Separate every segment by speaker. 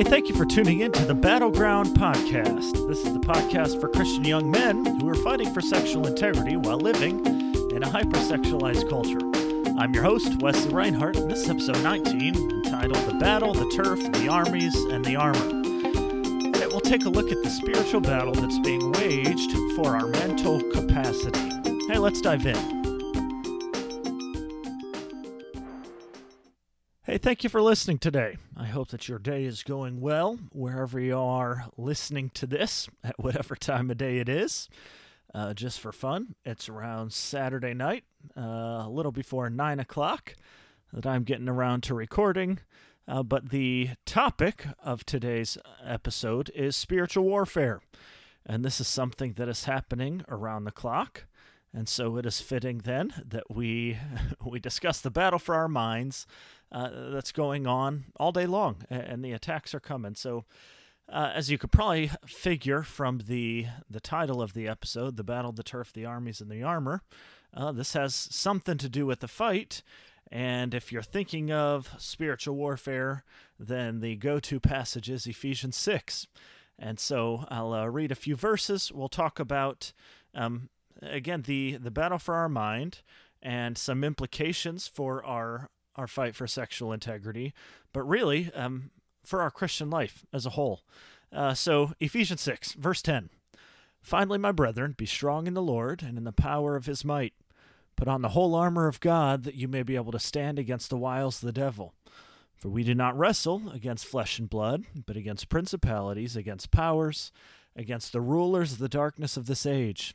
Speaker 1: Hey, thank you for tuning in to the Battleground Podcast. This is the podcast for Christian young men who are fighting for sexual integrity while living in a hypersexualized culture. I'm your host, Wesley Reinhardt, and this is episode 19, entitled The Battle, the Turf, the Armies, and the Armor. And it will take a look at the spiritual battle that's being waged for our mental capacity. Hey, let's dive in. Hey, thank you for listening today. I hope that your day is going well wherever you are listening to this, at whatever time of day it is. Uh, just for fun, it's around Saturday night, uh, a little before 9 o'clock, that I'm getting around to recording. Uh, but the topic of today's episode is spiritual warfare. And this is something that is happening around the clock. And so it is fitting then that we we discuss the battle for our minds uh, that's going on all day long, and the attacks are coming. So, uh, as you could probably figure from the the title of the episode, "The Battle, the Turf, the Armies, and the Armor," uh, this has something to do with the fight. And if you're thinking of spiritual warfare, then the go-to passage is Ephesians six. And so I'll uh, read a few verses. We'll talk about um, again the the battle for our mind and some implications for our our fight for sexual integrity, but really um, for our Christian life as a whole. Uh, so, Ephesians 6, verse 10. Finally, my brethren, be strong in the Lord and in the power of his might. Put on the whole armor of God that you may be able to stand against the wiles of the devil. For we do not wrestle against flesh and blood, but against principalities, against powers, against the rulers of the darkness of this age,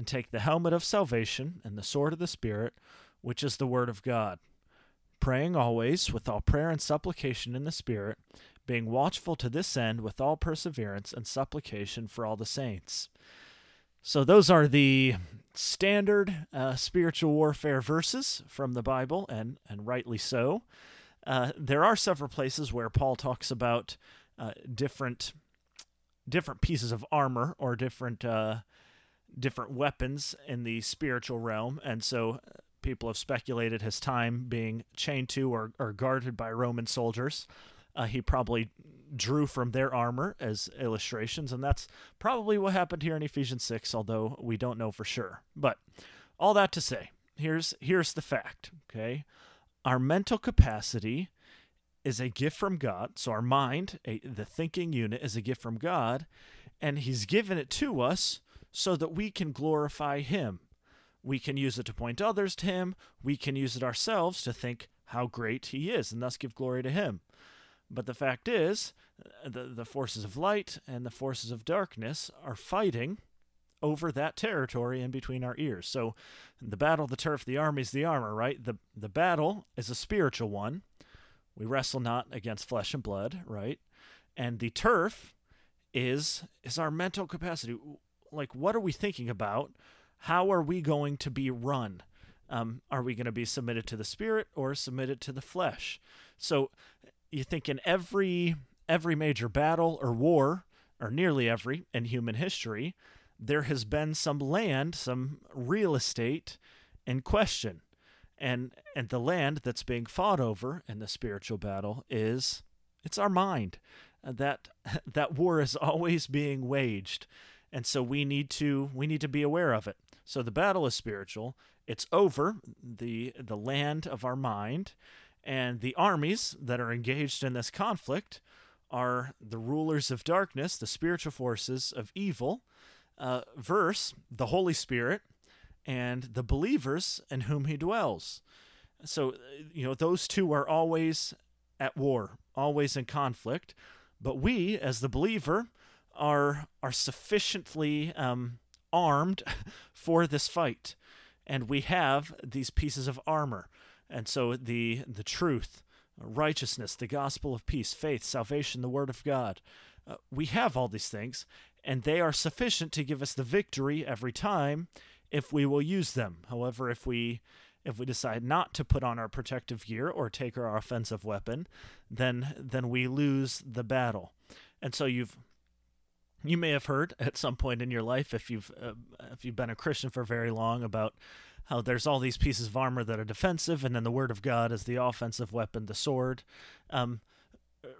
Speaker 1: and take the helmet of salvation and the sword of the Spirit, which is the word of God praying always with all prayer and supplication in the Spirit, being watchful to this end with all perseverance and supplication for all the saints. So, those are the standard uh, spiritual warfare verses from the Bible, and, and rightly so. Uh, there are several places where Paul talks about uh, different different pieces of armor or different uh, different weapons in the spiritual realm, and so people have speculated his time being chained to or, or guarded by Roman soldiers. Uh, he probably drew from their armor as illustrations, and that's probably what happened here in Ephesians 6, although we don't know for sure. But all that to say, here's here's the fact, okay? Our mental capacity is a gift from God. So our mind, a, the thinking unit is a gift from God, and he's given it to us so that we can glorify him we can use it to point others to him. We can use it ourselves to think how great he is and thus give glory to him. But the fact is, uh, the, the forces of light and the forces of darkness are fighting over that territory in between our ears. So the battle, the turf, the armies, the armor, right? The, the battle is a spiritual one. We wrestle not against flesh and blood, right? And the turf is is our mental capacity. Like what are we thinking about? how are we going to be run? Um, are we going to be submitted to the spirit or submitted to the flesh? So you think in every every major battle or war, or nearly every in human history, there has been some land, some real estate in question. And and the land that's being fought over in the spiritual battle is it's our mind. That that war is always being waged. And so we need to we need to be aware of it. So the battle is spiritual. It's over the the land of our mind, and the armies that are engaged in this conflict are the rulers of darkness, the spiritual forces of evil, uh, verse the Holy Spirit and the believers in whom He dwells. So you know those two are always at war, always in conflict. But we, as the believer, are are sufficiently um, armed for this fight. And we have these pieces of armor. And so the the truth, righteousness, the gospel of peace, faith, salvation, the word of God. Uh, we have all these things, and they are sufficient to give us the victory every time if we will use them. However, if we if we decide not to put on our protective gear or take our offensive weapon, then then we lose the battle. And so you've you may have heard at some point in your life if you've uh, if you've been a Christian for very long about how there's all these pieces of armor that are defensive and then the word of God is the offensive weapon, the sword. Um,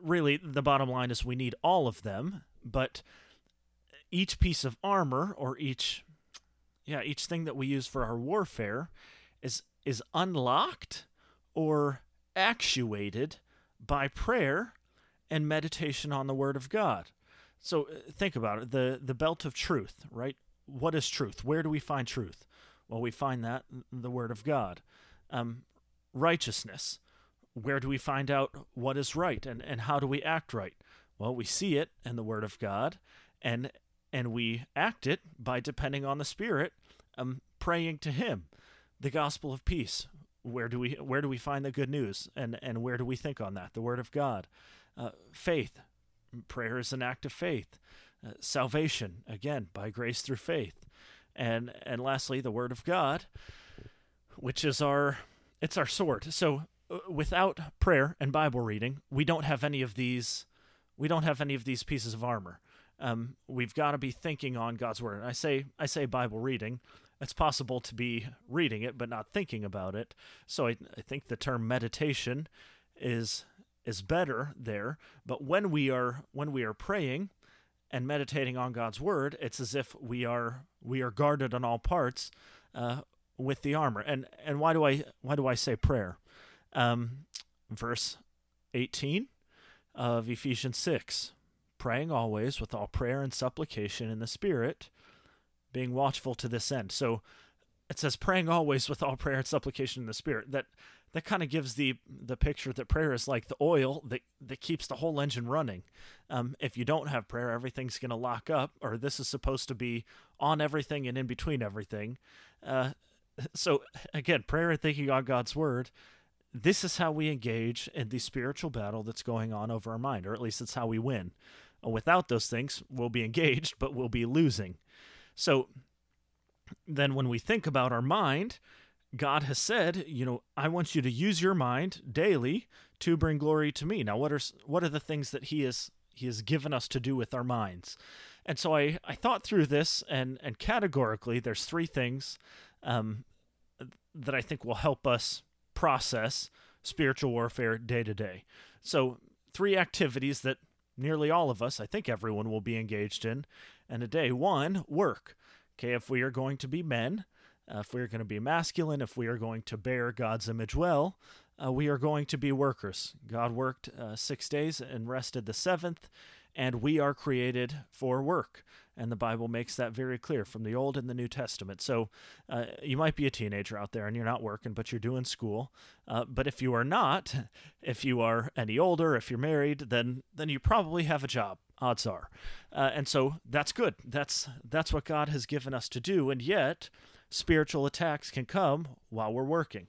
Speaker 1: really the bottom line is we need all of them, but each piece of armor or each yeah, each thing that we use for our warfare is is unlocked or actuated by prayer and meditation on the word of God. So uh, think about it, the the belt of truth, right? What is truth? Where do we find truth? Well, we find that in the word of God. Um, righteousness. Where do we find out what is right and, and how do we act right? Well, we see it in the word of God and and we act it by depending on the Spirit, um, praying to Him the gospel of peace. Where do we where do we find the good news, and and where do we think on that? The Word of God, uh, faith, prayer is an act of faith, uh, salvation again by grace through faith, and and lastly the Word of God, which is our it's our sword. So uh, without prayer and Bible reading, we don't have any of these. We don't have any of these pieces of armor. Um, we've got to be thinking on God's word. And I say I say Bible reading it's possible to be reading it but not thinking about it. So I, I think the term meditation is is better there. But when we are when we are praying and meditating on God's word, it's as if we are we are guarded on all parts uh, with the armor. And and why do I why do I say prayer? Um, verse eighteen of Ephesians six, praying always with all prayer and supplication in the Spirit being watchful to this end. So it says praying always with all prayer and supplication in the spirit. That that kind of gives the the picture that prayer is like the oil that that keeps the whole engine running. Um, if you don't have prayer, everything's going to lock up, or this is supposed to be on everything and in between everything. Uh, so again, prayer and thinking on God's word. This is how we engage in the spiritual battle that's going on over our mind, or at least it's how we win. Without those things, we'll be engaged, but we'll be losing. So then when we think about our mind, God has said, you know, I want you to use your mind daily to bring glory to me. Now, what are what are the things that He has He has given us to do with our minds? And so I, I thought through this, and and categorically, there's three things um, that I think will help us process spiritual warfare day to day. So three activities that nearly all of us, I think everyone, will be engaged in and a day. One, work. Okay, if we are going to be men, uh, if we are going to be masculine, if we are going to bear God's image well, uh, we are going to be workers. God worked uh, six days and rested the seventh, and we are created for work. And the Bible makes that very clear from the Old and the New Testament. So uh, you might be a teenager out there and you're not working, but you're doing school. Uh, but if you are not, if you are any older, if you're married, then then you probably have a job odds are. Uh, and so that's good. That's that's what God has given us to do. And yet, spiritual attacks can come while we're working.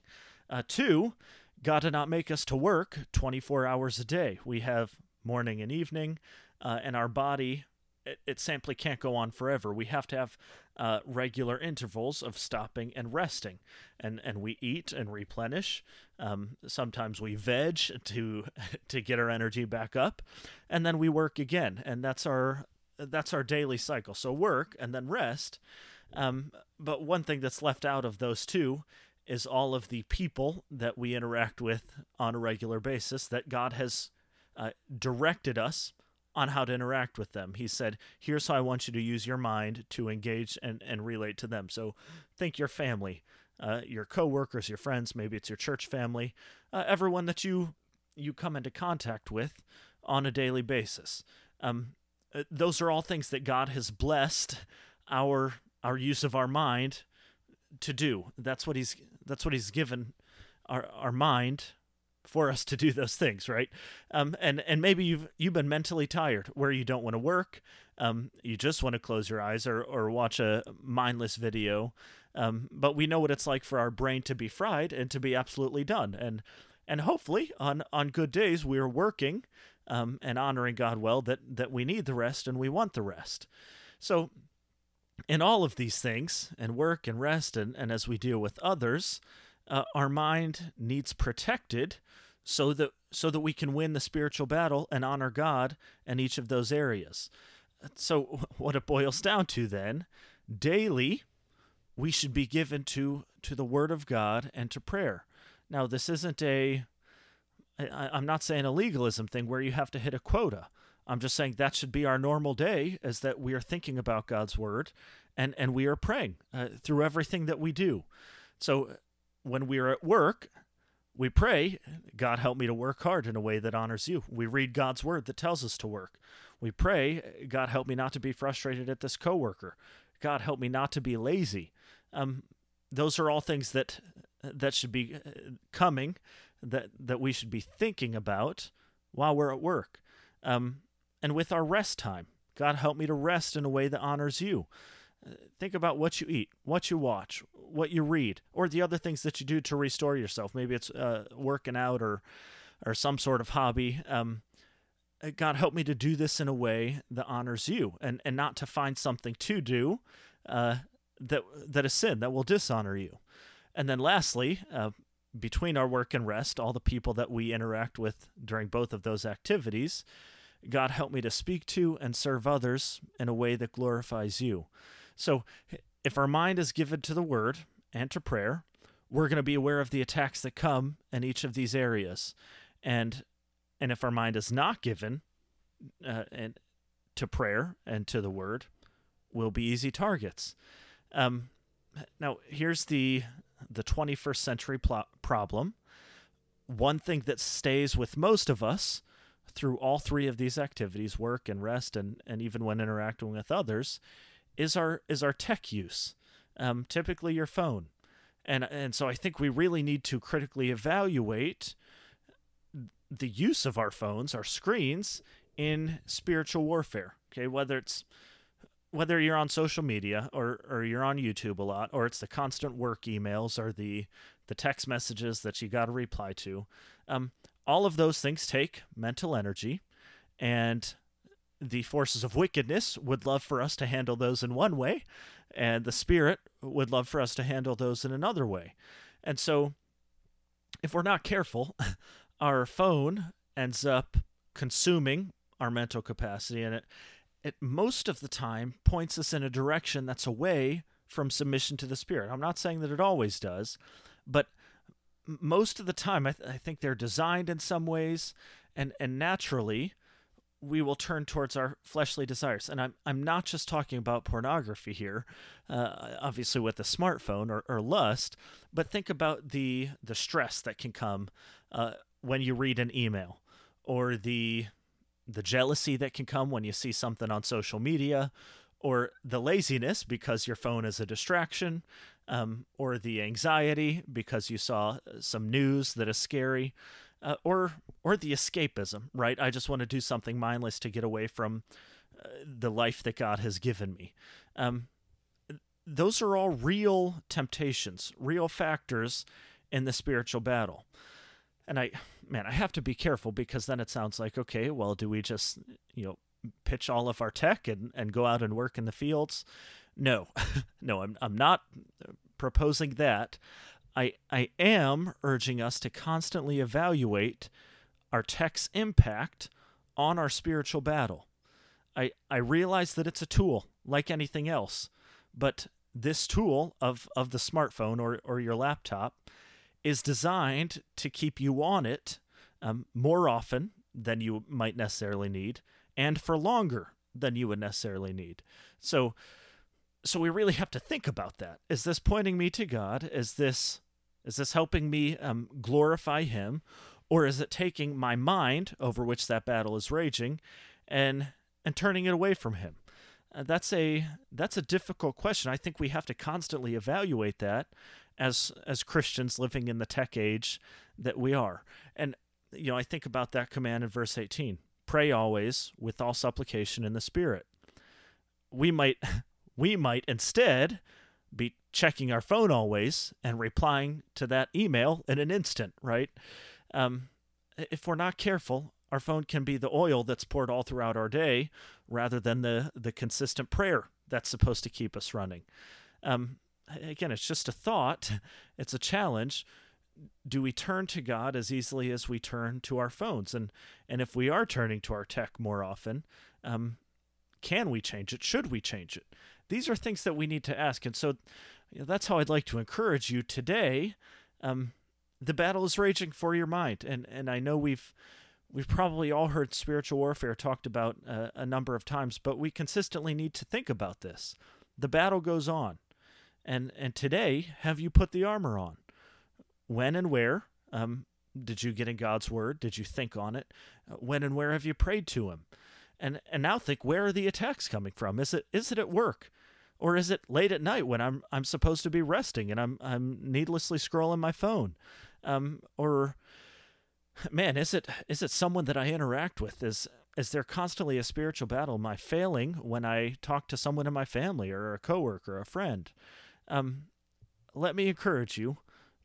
Speaker 1: Uh, two, God did not make us to work 24 hours a day. We have morning and evening, uh, and our body it, it, simply can't go on forever. We have to have uh, regular intervals of stopping and resting, and and we eat and replenish. Um, sometimes we veg to to get our energy back up, and then we work again, and that's our that's our daily cycle. So work and then rest. Um, but one thing that's left out of those two is all of the people that we interact with on a regular basis that God has uh, directed us on how to interact with them. He said, Here's how I want you to use your mind to engage and, and relate to them. So think your family, uh, your coworkers, your friends, maybe it's your church family, uh, everyone that you you come into contact with on a daily basis. Um, uh, those are all things that God has blessed our our use of our mind to do. That's what he's that's what he's given our our mind for us to do those things, right? Um, and and maybe you've you've been mentally tired, where you don't want to work, um, you just want to close your eyes or or watch a mindless video. Um, but we know what it's like for our brain to be fried and to be absolutely done. And and hopefully on on good days we are working um, and honoring God well that that we need the rest and we want the rest. So in all of these things and work and rest and, and as we deal with others, uh, our mind needs protected so that so that we can win the spiritual battle and honor God in each of those areas. So what it boils down to then, daily we should be given to to the word of God and to prayer. Now this isn't a I, I'm not saying a legalism thing where you have to hit a quota. I'm just saying that should be our normal day, is that we are thinking about God's word, and and we are praying uh, through everything that we do. So when we are at work, we pray, God help me to work hard in a way that honors you. We read God's word that tells us to work. We pray, God help me not to be frustrated at this coworker. God help me not to be lazy. Um, those are all things that that should be uh, coming, that that we should be thinking about while we're at work. Um, and with our rest time. God, help me to rest in a way that honors you. Uh, think about what you eat, what you watch, what you read, or the other things that you do to restore yourself. Maybe it's uh, working out or or some sort of hobby. Um, uh, God, help me to do this in a way that honors you, and and not to find something to do uh, that that is sin that will dishonor you. And then lastly, uh, between our work and rest, all the people that we interact with during both of those activities, God, help me to speak to and serve others in a way that glorifies you. So, if our mind is given to the word and to prayer, we're going to be aware of the attacks that come in each of these areas. And and if our mind is not given uh, and to prayer and to the word, we'll be easy targets. Um, now, here's the the 21st century pl- problem. One thing that stays with most of us through all three of these activities work and rest and, and even when interacting with others is our is our tech use um, typically your phone. And and so I think we really need to critically evaluate the use of our phones our screens in spiritual warfare okay? Whether it's whether you're on social media or, or you're on YouTube a lot, or it's the constant work emails or the the text messages that you got to reply to, um, all of those things take mental energy, and the forces of wickedness would love for us to handle those in one way, and the spirit would love for us to handle those in another way. And so, if we're not careful, our phone ends up consuming our mental capacity, and it it most of the time points us in a direction that's away from submission to the Spirit. I'm not saying that it always does, but most of the time, I, th- I think they're designed in some ways, and and naturally, we will turn towards our fleshly desires. And I'm I'm not just talking about pornography here, uh, obviously with a smartphone or, or lust, but think about the the stress that can come uh, when you read an email, or the the jealousy that can come when you see something on social media, or the laziness because your phone is a distraction, um, or the anxiety because you saw some news that is scary, uh, or or the escapism. Right? I just want to do something mindless to get away from uh, the life that God has given me. Um, those are all real temptations, real factors in the spiritual battle. And I, man, I have to be careful because then it sounds like, okay, well, do we just, you know, pitch all of our tech and, and go out and work in the fields? No, no, I'm, I'm not proposing that. I, I am urging us to constantly evaluate our tech's impact on our spiritual battle. I, I realize that it's a tool like anything else, but this tool of, of the smartphone or, or your laptop is designed to keep you on it um, more often than you might necessarily need and for longer than you would necessarily need. So so we really have to think about that. Is this pointing me to God? Is this is this helping me um, glorify Him, or is it taking my mind over which that battle is raging, and and turning it away from Him? Uh, that's a that's a difficult question. I think we have to constantly evaluate that as as Christians living in the tech age that we are. And you know, I think about that command in verse 18. Pray always with all supplication in the spirit. We might we might instead be checking our phone always and replying to that email in an instant, right? Um, if we're not careful, our phone can be the oil that's poured all throughout our day rather than the, the consistent prayer that's supposed to keep us running. Um, again, it's just a thought, it's a challenge. Do we turn to God as easily as we turn to our phones? And, and if we are turning to our tech more often, um, can we change it? Should we change it? These are things that we need to ask. And so you know, that's how I'd like to encourage you today. Um, the battle is raging for your mind. And, and I know we've we've probably all heard spiritual warfare talked about uh, a number of times, but we consistently need to think about this. The battle goes on. And and today, have you put the armor on? When and where? Um, did you get in God's word? Did you think on it? Uh, when and where have you prayed to him? And and now think where are the attacks coming from? Is it is it at work? Or is it late at night when I'm I'm supposed to be resting and I'm I'm needlessly scrolling my phone? Um, or man, is it is it someone that I interact with? Is is there constantly a spiritual battle? Am I failing when I talk to someone in my family or a coworker or a friend? Um, let me encourage you: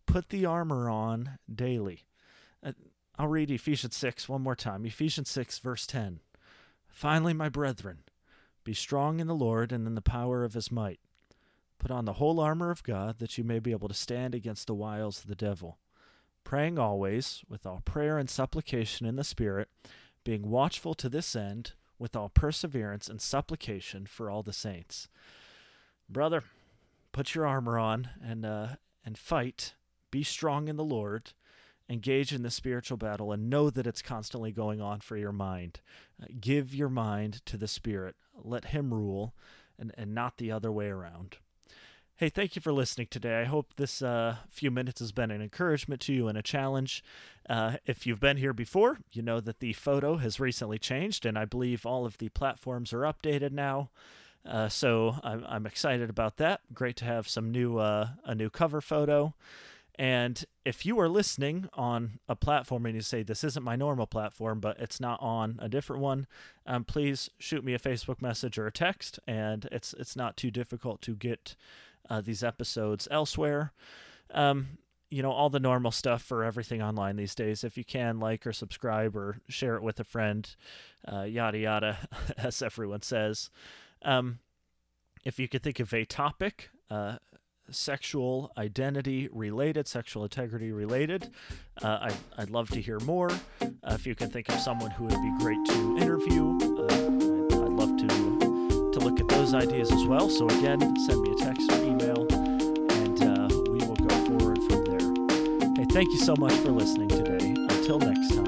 Speaker 1: put the armor on daily. Uh, I'll read Ephesians six one more time. Ephesians six verse ten. Finally, my brethren, be strong in the Lord and in the power of His might. Put on the whole armor of God that you may be able to stand against the wiles of the devil praying always with all prayer and supplication in the Spirit, being watchful to this end with all perseverance and supplication for all the saints. Brother, put your armor on and uh, and fight. Be strong in the Lord. Engage in the spiritual battle and know that it's constantly going on for your mind. Uh, give your mind to the Spirit. Let Him rule and, and not the other way around. Hey, thank you for listening today. I hope this uh, few minutes has been an encouragement to you and a challenge. Uh, if you've been here before, you know that the photo has recently changed, and I believe all of the platforms are updated now. Uh, so I'm, I'm, excited about that. Great to have some new uh, a new cover photo. And if you are listening on a platform and you say this isn't my normal platform, but it's not on a different one, um, please shoot me a Facebook message or a text, and it's it's not too difficult to get uh, these episodes elsewhere. Um, you know, all the normal stuff for everything online these days. If you can, like or subscribe or share it with a friend, uh, yada yada, as everyone says. Um, if you could think of a topic, uh, sexual identity related, sexual integrity related, uh, I'd, I'd love to hear more. Uh, if you can think of someone who would be great to interview, uh, I'd, I'd love to to look at those ideas as well. So again, send me a text or email, and uh, we will go forward from there. Hey, thank you so much for listening today. Until next time.